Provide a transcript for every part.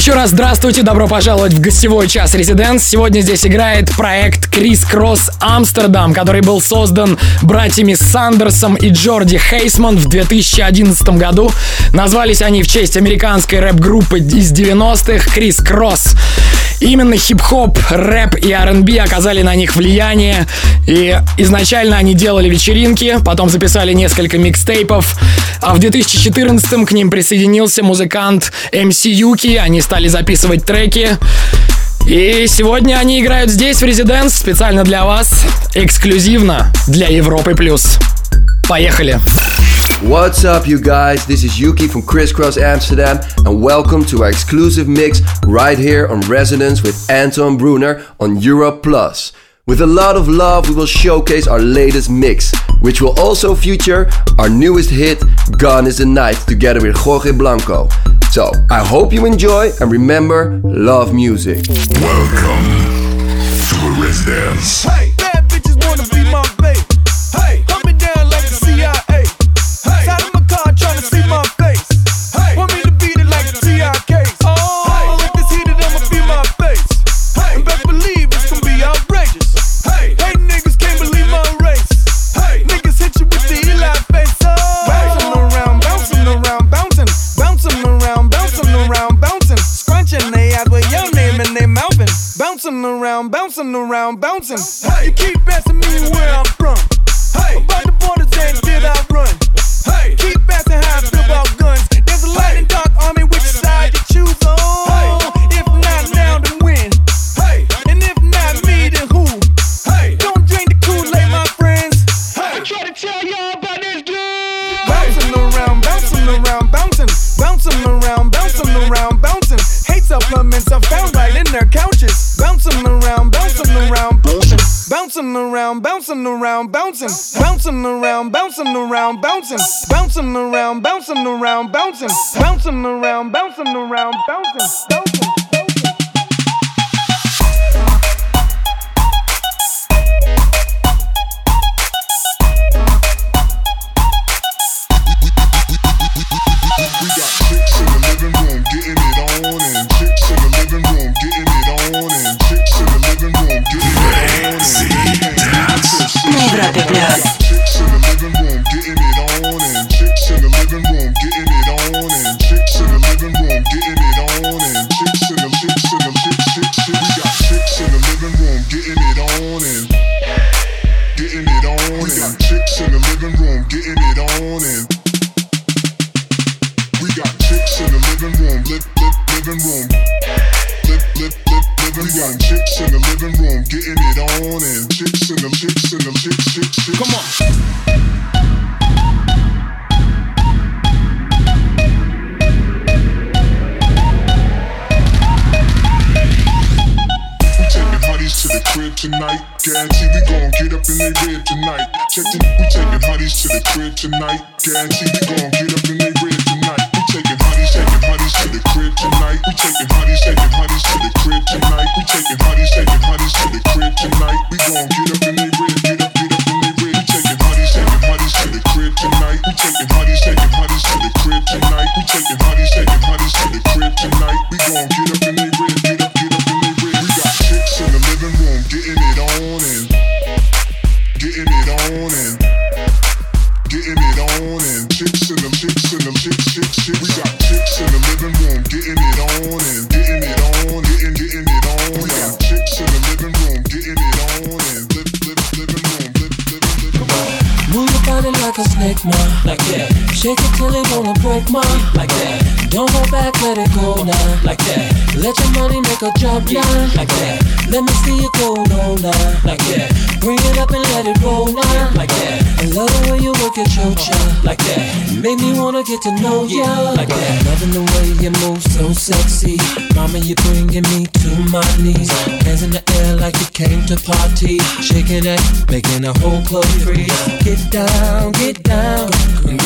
Еще раз здравствуйте, добро пожаловать в гостевой час Резиденс. Сегодня здесь играет проект Крис Кросс Амстердам, который был создан братьями Сандерсом и Джорди Хейсман в 2011 году. Назвались они в честь американской рэп-группы из 90-х Крис Кросс. Именно хип-хоп, рэп и R&B оказали на них влияние. И изначально они делали вечеринки, потом записали несколько микстейпов. А в 2014 к ним присоединился музыкант MC Юки. Они стали записывать треки. И сегодня они играют здесь, в Резиденс, специально для вас, эксклюзивно для Европы+. плюс. Поехали! What's up, you guys? This is Yuki from Kris Kross Amsterdam, and welcome to our exclusive mix right here on Residence with Anton Bruner on Europe Plus. With a lot of love, we will showcase our latest mix, which will also feature our newest hit, Gone is the Night, together with Jorge Blanco. So, I hope you enjoy, and remember, love music. Welcome to Residence. Hey, it wanna break, my Like that. Don't hold back, let it go now. Like that. Let your money make a jump yeah, now. Like that. Let me see it go no now. Like that. Bring it up and let it roll now. Like that. I love the way you work at your job. Like that. Make me wanna get to know ya. Yeah, like that. Loving the way you move so sexy. Mama, you're bringing me to my knees. Hands in the air like you came to party. Shaking it, making a whole club free. Get down, get down.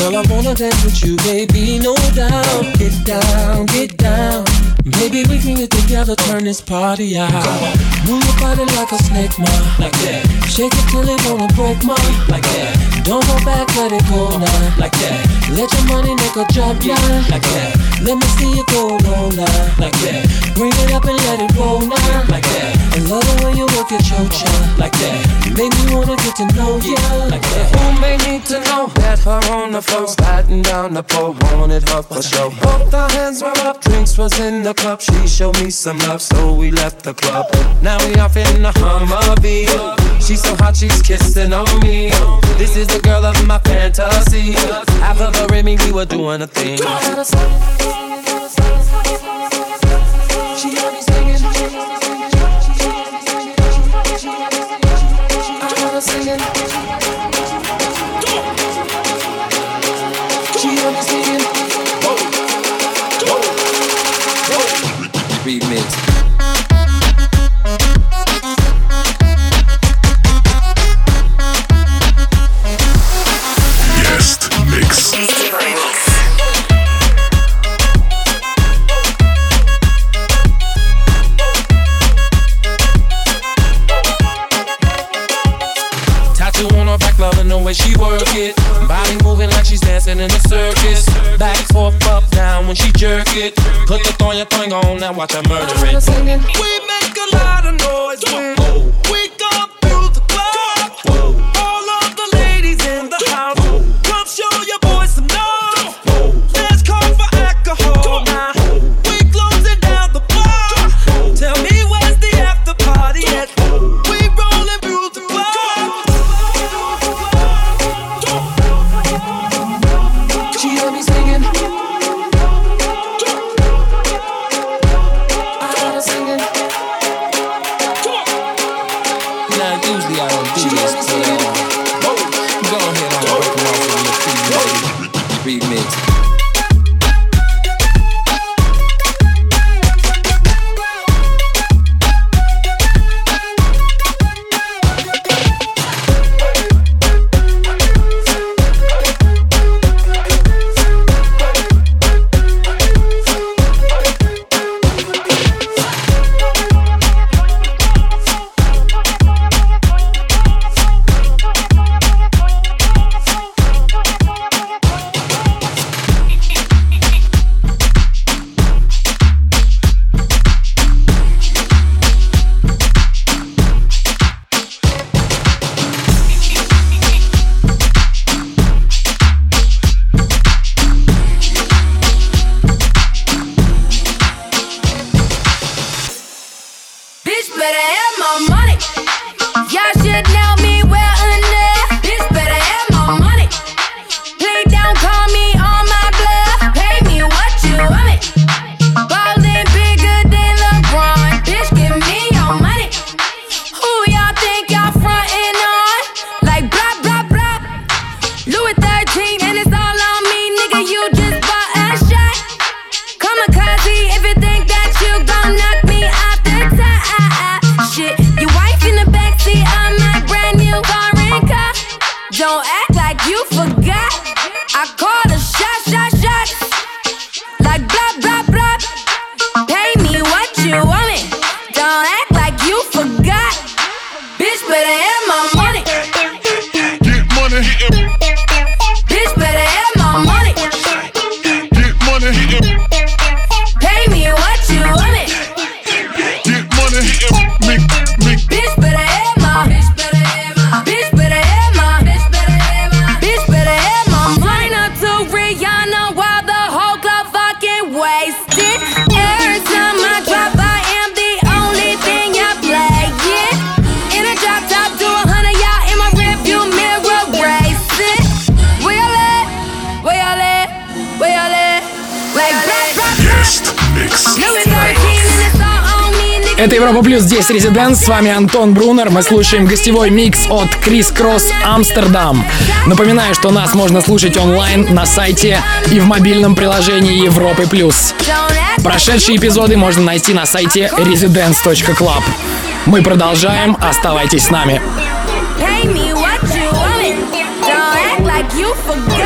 Girl, I wanna dance with you, baby, no doubt. Get get down, get down. Maybe we can get together, turn this party out. Move your body like a snake, ma. Like that. Shake it till it wanna break, ma. Like that. Don't go back, let it go now. Like that. Let your money make a jump, yeah. Like that. Let me see you go all night. Like that. Bring it up and let it roll now. Like that. I love the way you work at your job. Like that. Make me wanna get to know you. Like that. Who may need to know that her on the floor, sliding down the pole, wanted her for show. Sure. Oh, the hands were up, drinks was in the cup. She showed me some love, so we left the club. Now we off in a Hummer V. She's so hot, she's kissing on me. This is the girl of my fantasy. After the Remy, we were doing a thing. She had remix. Watch watermelon. Плюс, здесь Резиденс, с вами Антон Брунер. Мы слушаем гостевой микс от Крис Кросс Амстердам. Напоминаю, что нас можно слушать онлайн на сайте и в мобильном приложении Европы Плюс. Прошедшие эпизоды можно найти на сайте residence.club. Мы продолжаем, оставайтесь с нами. Pay me what you want. Don't act like you forgot.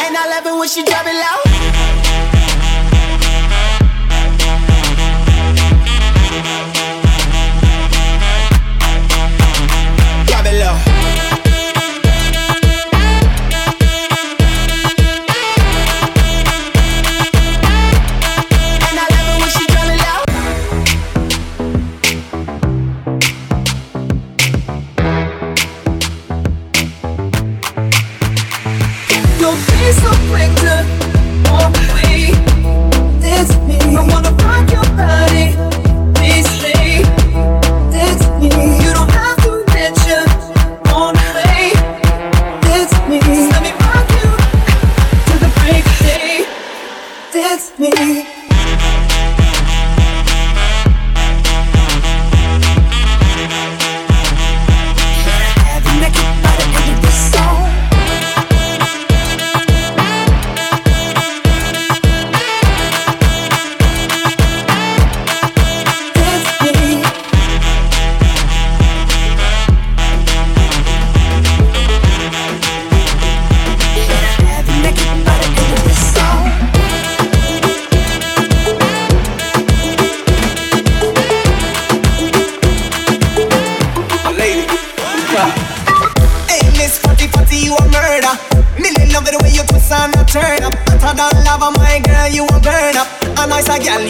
And I love it when she drop it low.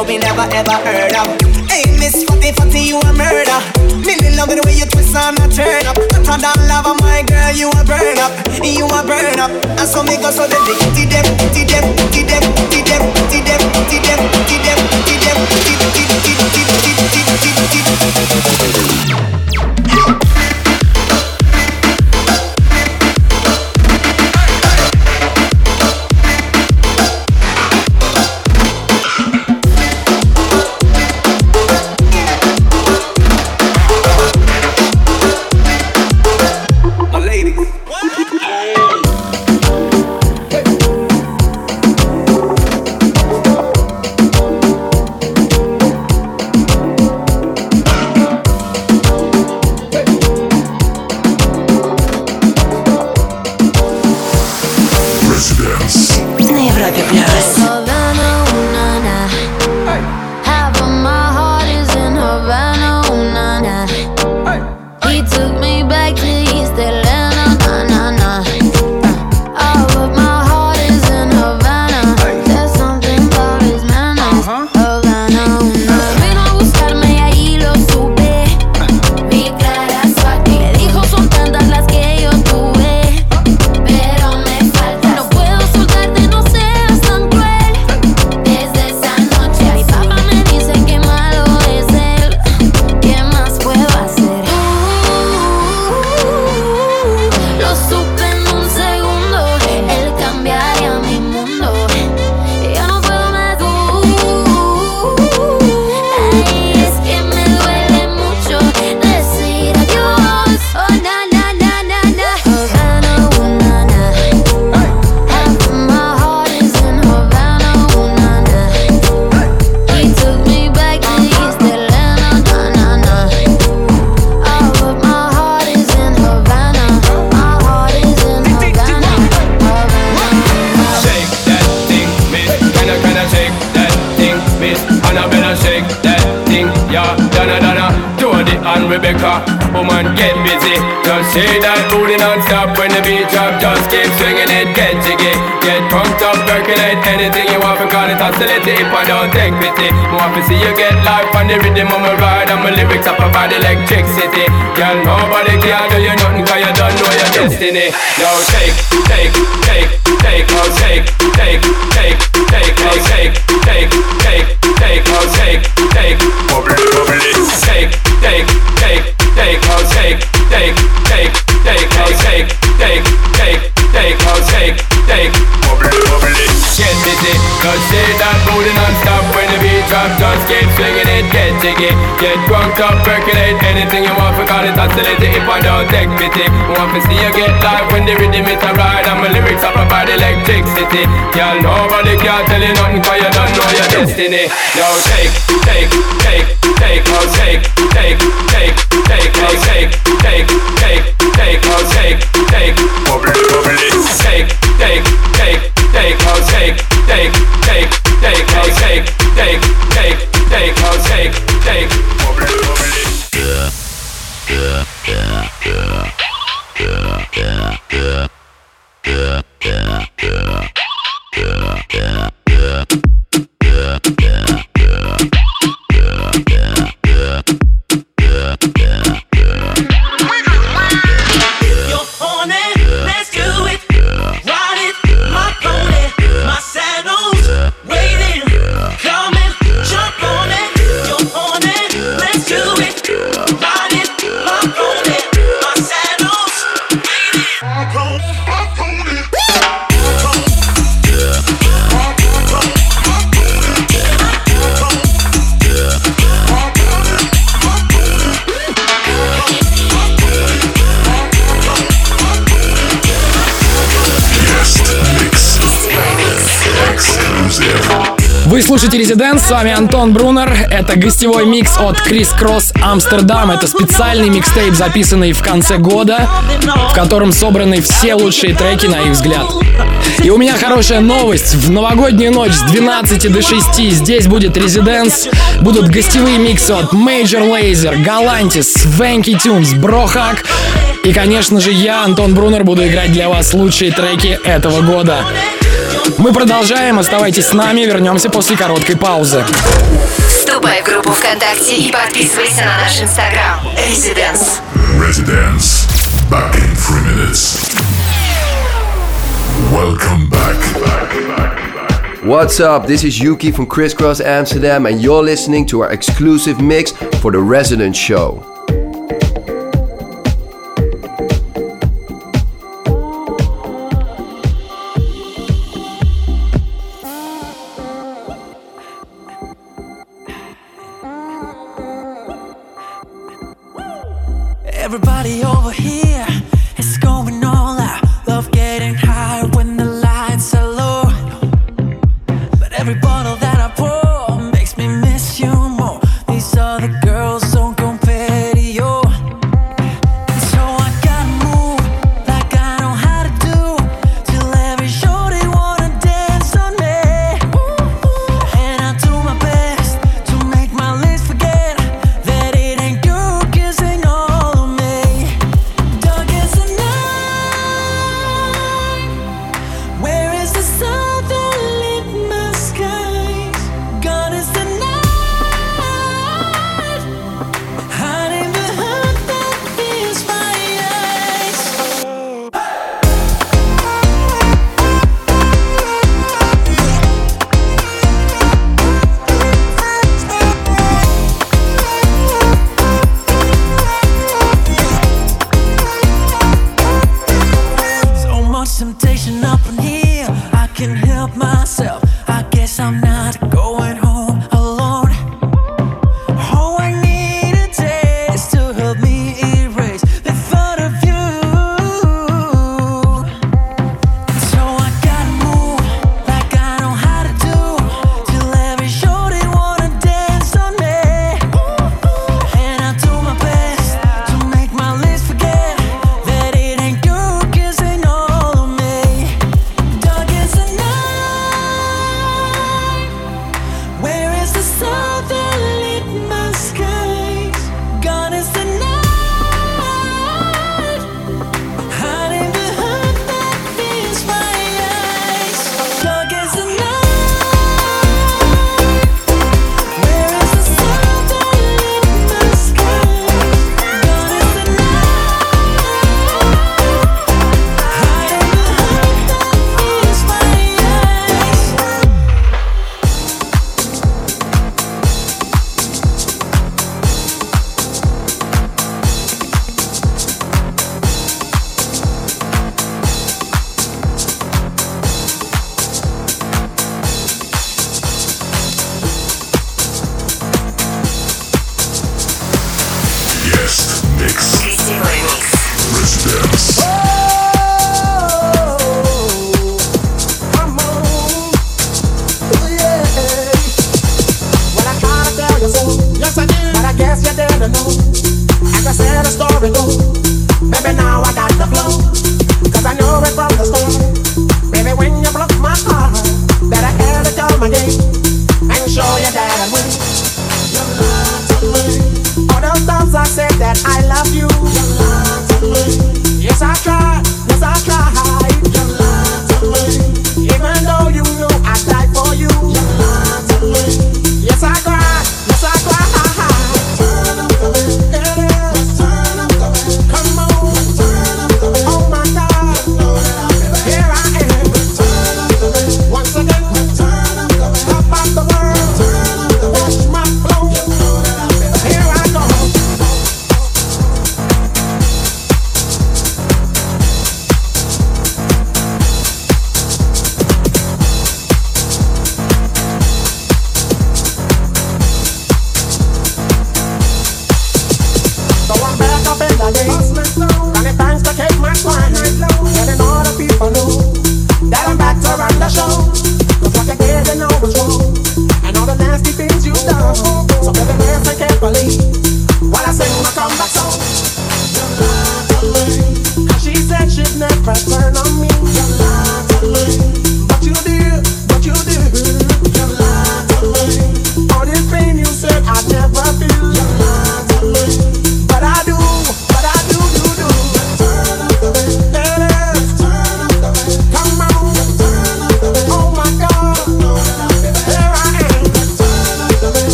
love me never ever heard of. Hey, Miss Fatty Fatty, you a murder. Million love the way you twist and I turn up. Hotter than lava, my girl, you a burn up. You a burn up. And so me go so then they kitty them, kitty them, kitty them, kitty them, kitty them, kitty them, kitty them, kitty them, kitty them, kitty them, kitty them, kitty them, kitty them, kitty them. Hostility if I don't take pity. Want to see you get life on the rhythm of my ride. And my lyrics up about electricity. Girl, nobody can do you nothing cause you don't know your destiny. Now shake, take, take, take, now take, take, take, jiggy, get drunk up, percolate anything you want, for call it hostility if I don't take pity. Want to see you get live when the rhythm is a ride and my lyrics up about electricity. Girl, nobody can tell you nothing cause you don't know your destiny. Now take, take, take, take, shake, take, take, take, now shake, take, take, take, now shake, take, bubble, bubble, shake, take, take, take, now shake, take, take, take, take, take, take, now shake. Bubble it, bubble it. Yeah, yeah, yeah, yeah, yeah, yeah, yeah, yeah, yeah, yeah, yeah, yeah. Вы слушаете Резиденс, с вами Антон Брунер. Это гостевой микс от Крис Кросс Амстердам. Это специальный микстейп, записанный в конце года, в котором собраны все лучшие треки, на их взгляд. И у меня хорошая новость. В новогоднюю ночь с 12 до 6 здесь будет Резиденс. Будут гостевые миксы от Major Lazer, Galantis, Swanky Tunes, Брохак. И, конечно же, я, Антон Брунер, буду играть для вас лучшие треки этого года. Мы продолжаем, оставайтесь с нами, вернемся после короткой паузы. Вступай в группу ВКонтакте и подписывайся на наш инстаграм. Residence. Residence. Back in three minutes. Welcome back. back, back. What's up? This is Yuki from Kris Kross Amsterdam, and you're listening to our exclusive mix for the Resident Show.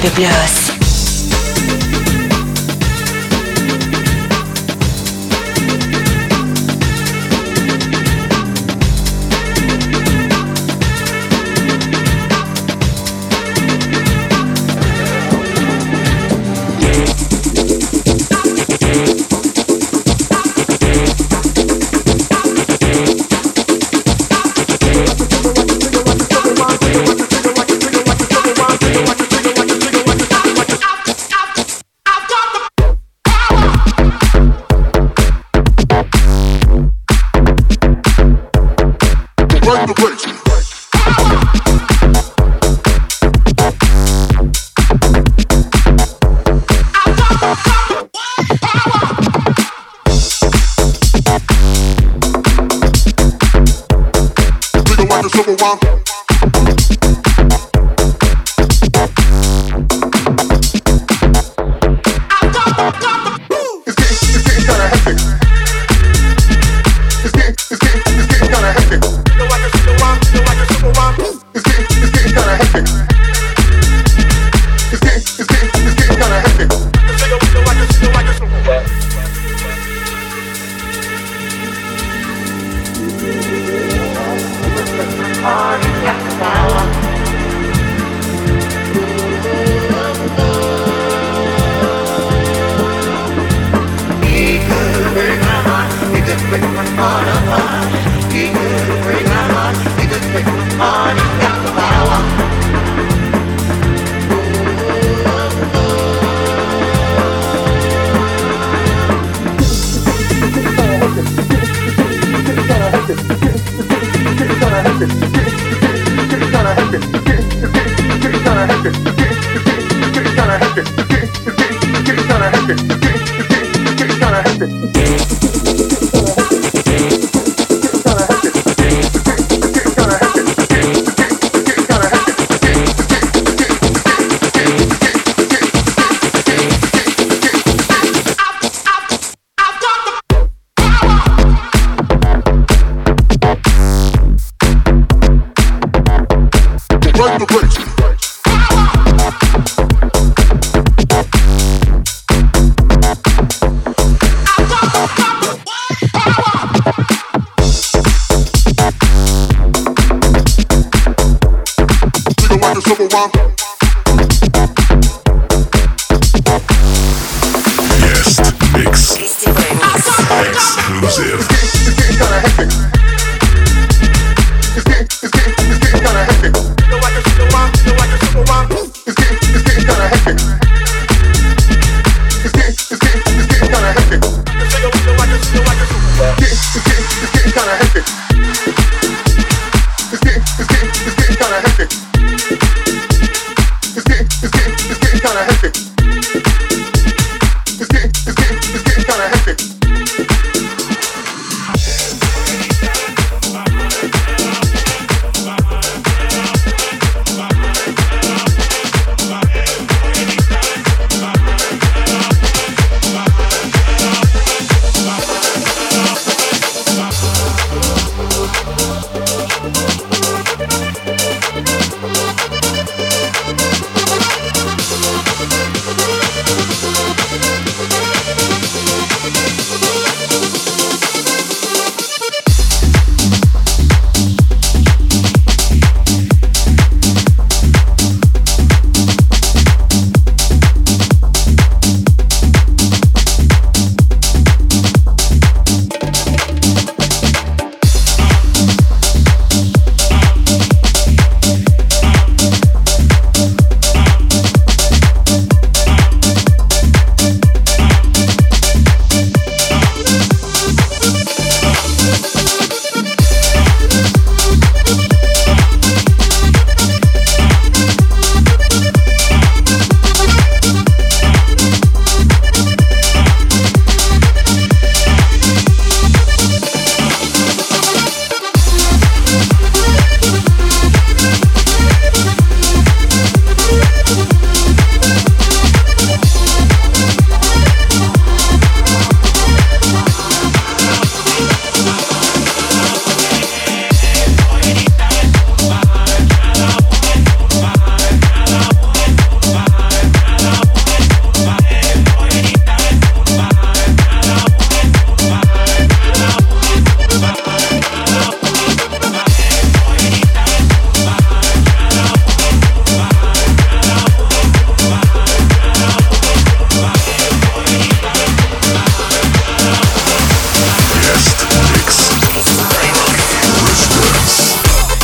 te piada. Exclusive.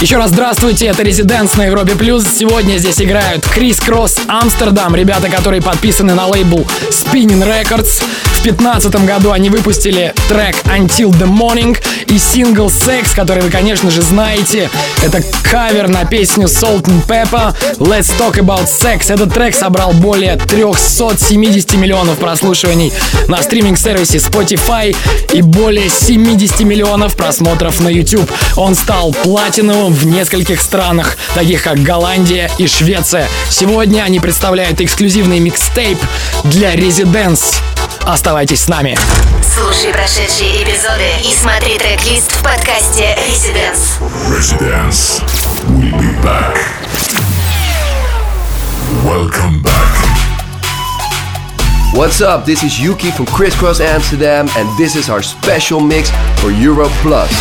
Еще раз здравствуйте, это Резиденс на Европе Плюс. Сегодня здесь играют Крис Кросс Амстердам, ребята, которые подписаны на лейбл Spinning Records. В 2015 году они выпустили трек Until the Morning и сингл Sex, который вы, конечно же, знаете. Это кавер на песню Salt and Pepper Let's Talk About Sex. Этот трек собрал более 370 миллионов прослушиваний на стриминг-сервисе Spotify и более 70 миллионов просмотров на YouTube. Он стал платиновым в нескольких странах, таких как Голландия и Швеция. Сегодня они представляют эксклюзивный микстейп для Residents. Оставайтесь с нами. Слушай прошедшие эпизоды и смотри трек-лист в подкасте Residence. Residence. We'll be back. Welcome back. What's up? This is Yuki from Kris Kross Amsterdam, and this is our special mix for Europe Plus.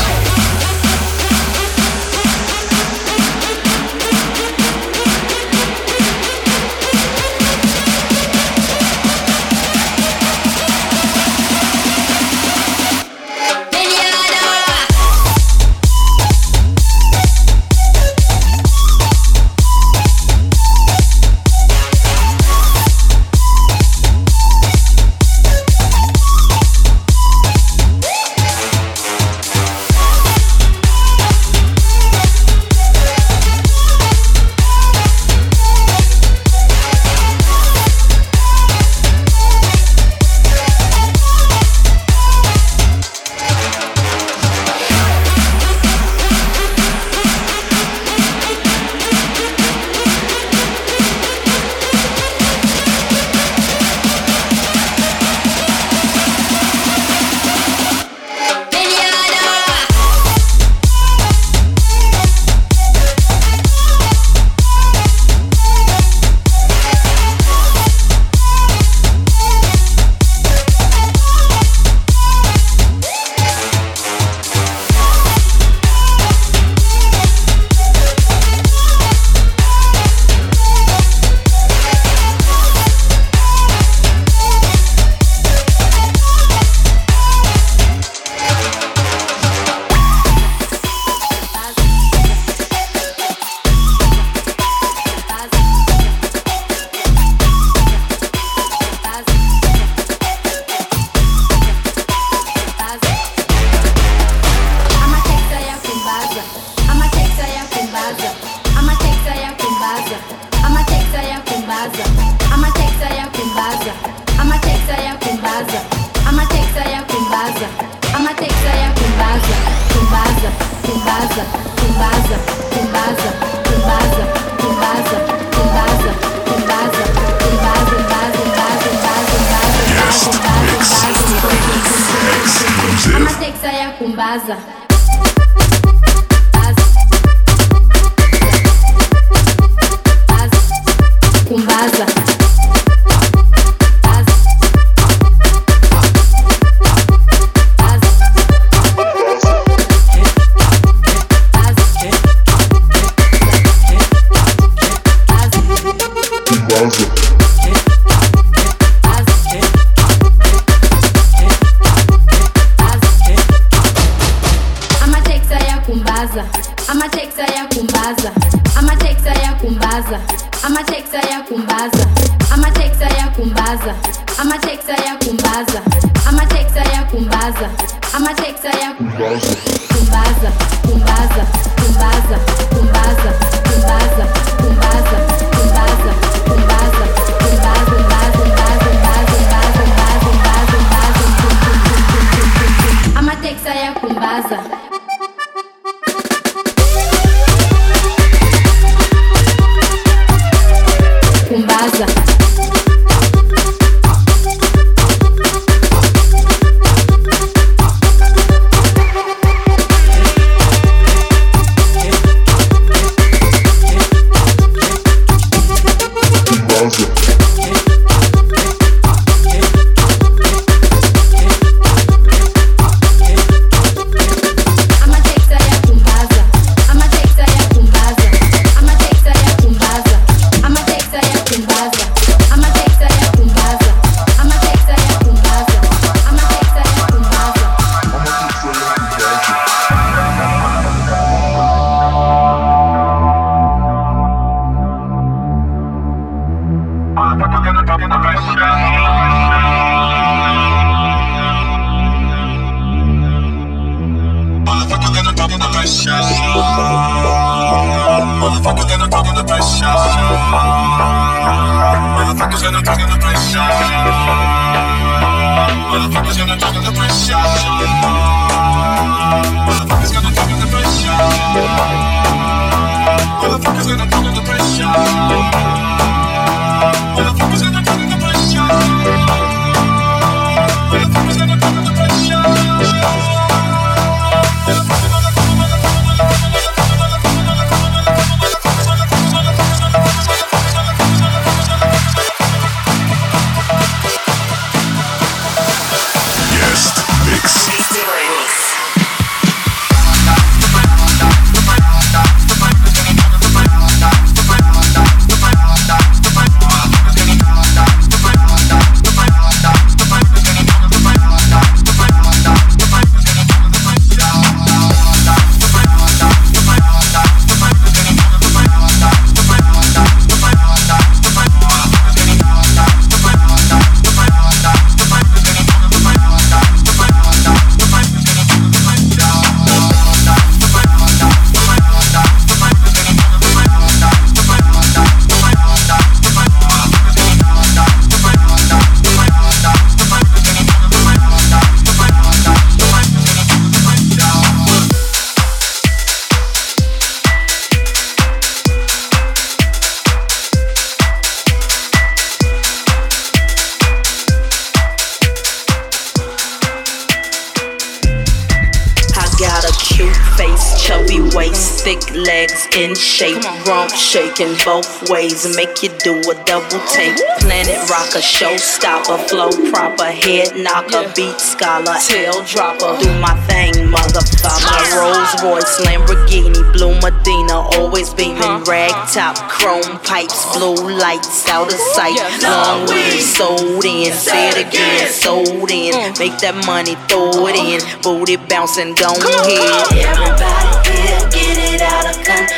Legs in shape, rump shaking both ways, make you do a double take. Planet rocker, showstopper, flow proper, head knocker, beat scholar, tail dropper. Do my thing, motherfucker. My Rolls Royce, Lamborghini, blue Medina, always beaming, rag top, chrome pipes, blue lights out of sight. Long weed sold in, say it again, sold in. Make that money, throw it in, booty bouncing, go ahead. Everybody here, get it out of control.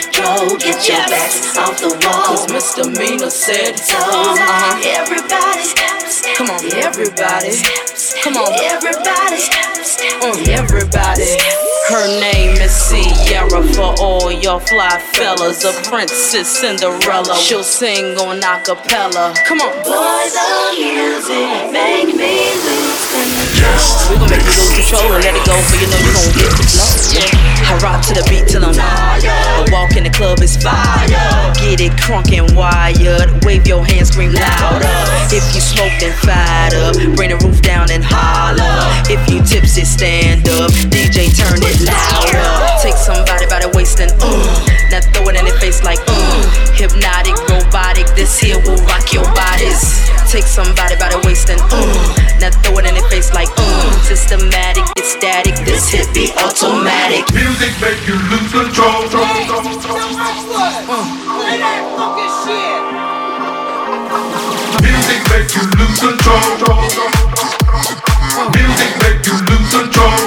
Get your backs off the wall. Cause misdemeanor said so. Uh-huh. Everybody Come on, everybody. Come on, everybody. Uh, everybody. Her name is Ciara for all your fly fellas. A princess Cinderella. She'll sing on acapella. Come on. Boy, the music make me lose control. We gon' make you lose control and let it go, so you know you gon' get the flow. I rock to the beat till I'm is fire. Get it crunk and wired. Wave your hands, scream louder. If you smoke, then fired up. Bring the roof down and holler. If you tipsy, stand up. DJ, turn it louder. Take somebody by the waist and uh. Now throw it in their face like uh. Hypnotic, robotic. This here will rock your bodies. Take somebody by the waist and uh. Now throw it in their face like uh. Systematic, it's static. This hit be automatic. Music make you lose control. Drop, troll, troll that fucking shit Music make you lose control. Music make you lose control.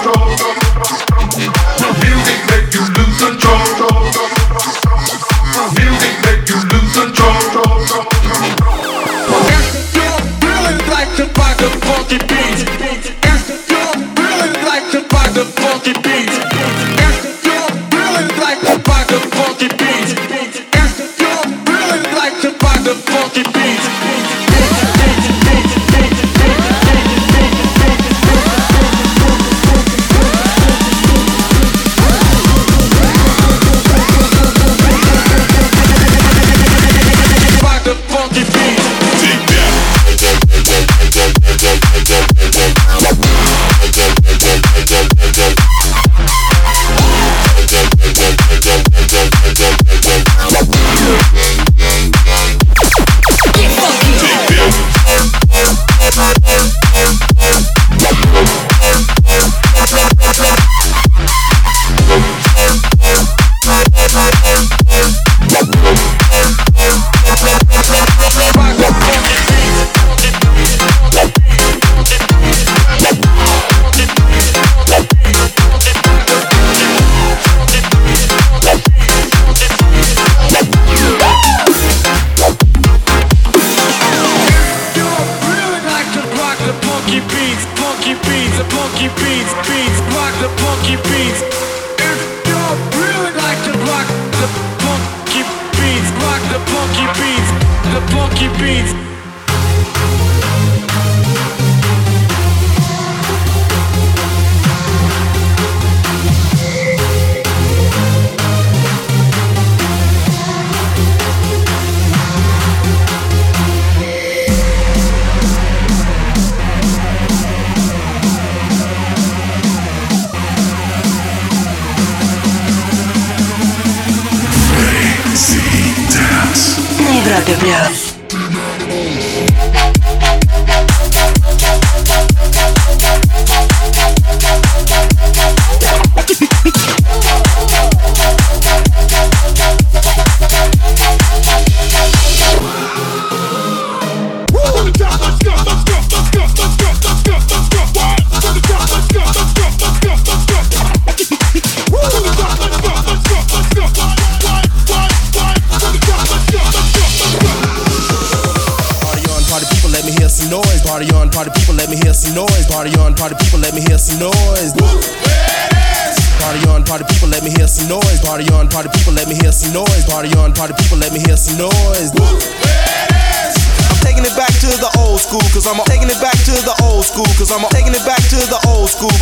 Party on, party people, let me hear some noise. Party on, party people, let me hear some noise. I'm taking it back to the old school, cause I'm taking it back to the old school, cause I'm taking it back to the old school.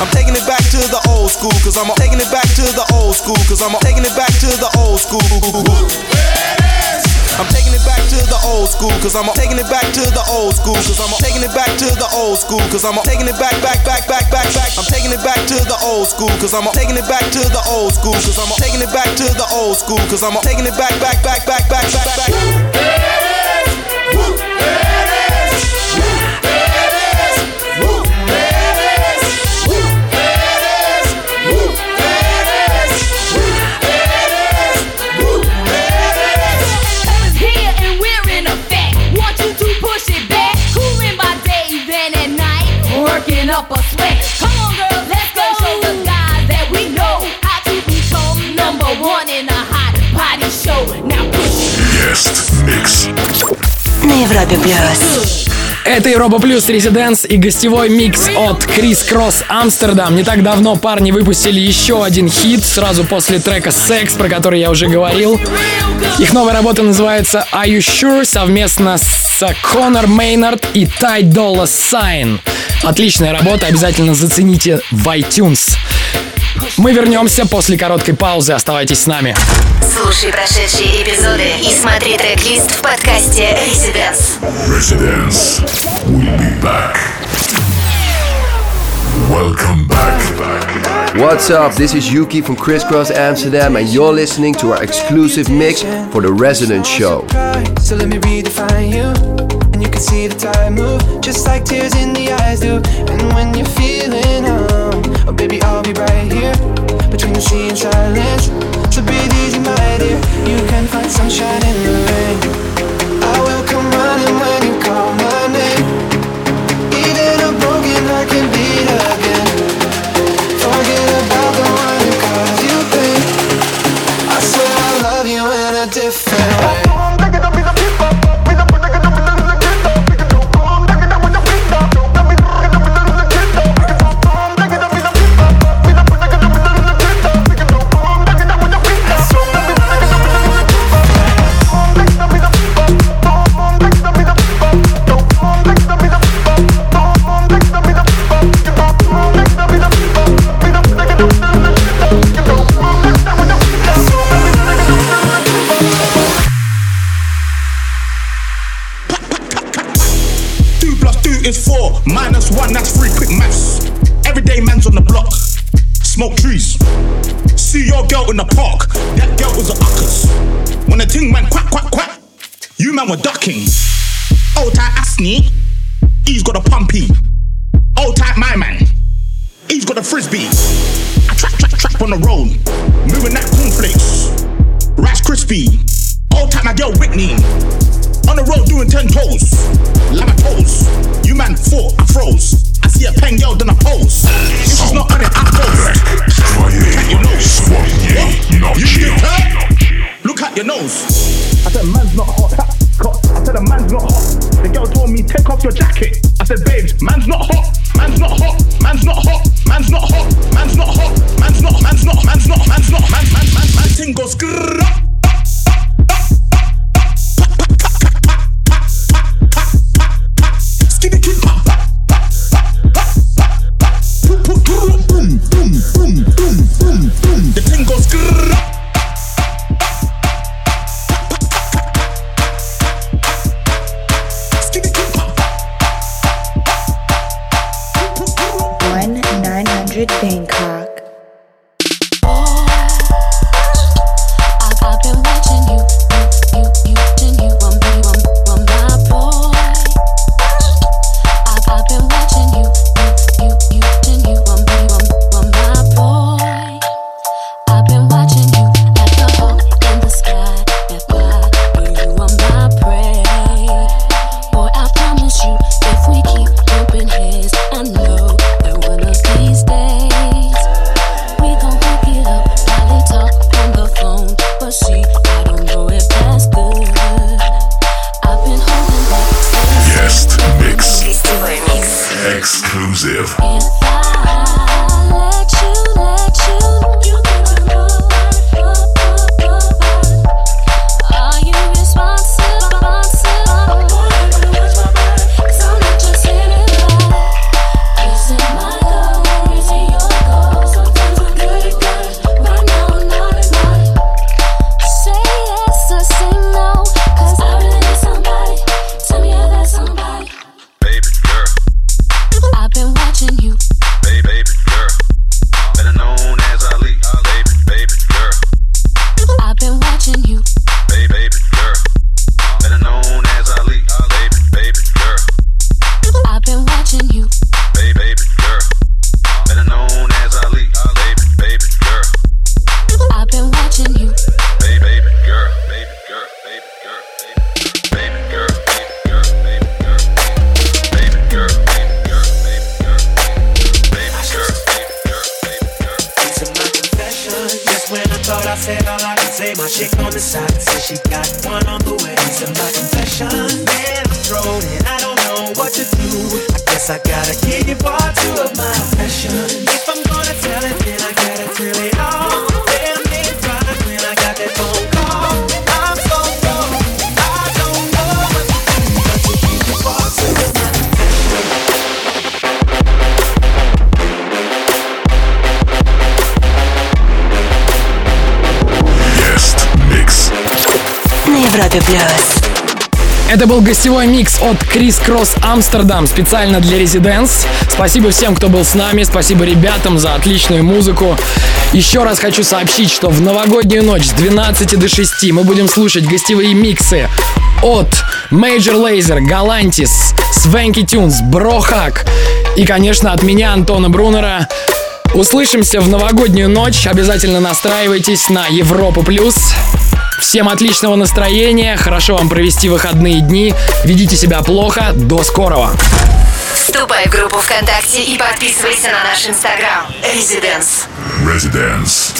I'm taking it back to the old school, cause I'm taking it back to the old school, cause I'm taking it back to the old school. I'm taking it back to the old school, cause I'm taking it back to the old school, cause I'm taking it back to the old school, cause I'm taking it back, back, back, back, back, back. I'm taking it back to the old school, cause I'm taking it back to the old school, cause I'm taking it back to the old school, cause I'm taking it back, back, back, back, back, back, back. Микс. На Европе Плюс. Это Европа Плюс Резиденс и гостевой микс от Крис Кросс Амстердам. Не так давно парни выпустили еще один хит сразу после трека «Секс», про который я уже говорил. Их новая работа называется «Are You Sure?» совместно с Конор Мейнард и Тай Долла Сайн. Отличная работа, обязательно зацените в iTunes. Мы вернемся после короткой паузы. Оставайтесь с нами. Слушай прошедшие эпизоды и смотри трек-лист в подкасте Residence. Residence. We'll be back. Welcome back. What's up? This is Yuki from Crisscross Amsterdam, and you're listening to our exclusive mix for the Resident Show. So let me redefine you, and you can see the time move, just like tears in the eyes do. And when you're feeling high, Oh, baby, I'll be right here between the sea and silence. So breathe easy, my dear. You can find sunshine in the rain. ducking. Out I sneak. good thing. Это был гостевой микс от Крис Кросс Амстердам специально для Резиденс. Спасибо всем, кто был с нами. Спасибо ребятам за отличную музыку. Еще раз хочу сообщить, что в новогоднюю ночь с 12 до 6 мы будем слушать гостевые миксы от Major Lazer, Galantis, Swanky Tunes, Брохак и, конечно, от меня, Антона Брунера. Услышимся в новогоднюю ночь. Обязательно настраивайтесь на Европу Плюс. Всем отличного настроения, хорошо вам провести выходные дни, ведите себя плохо, до скорого. Вступай в группу ВКонтакте и подписывайся на наш инстаграм. Residence. Residence.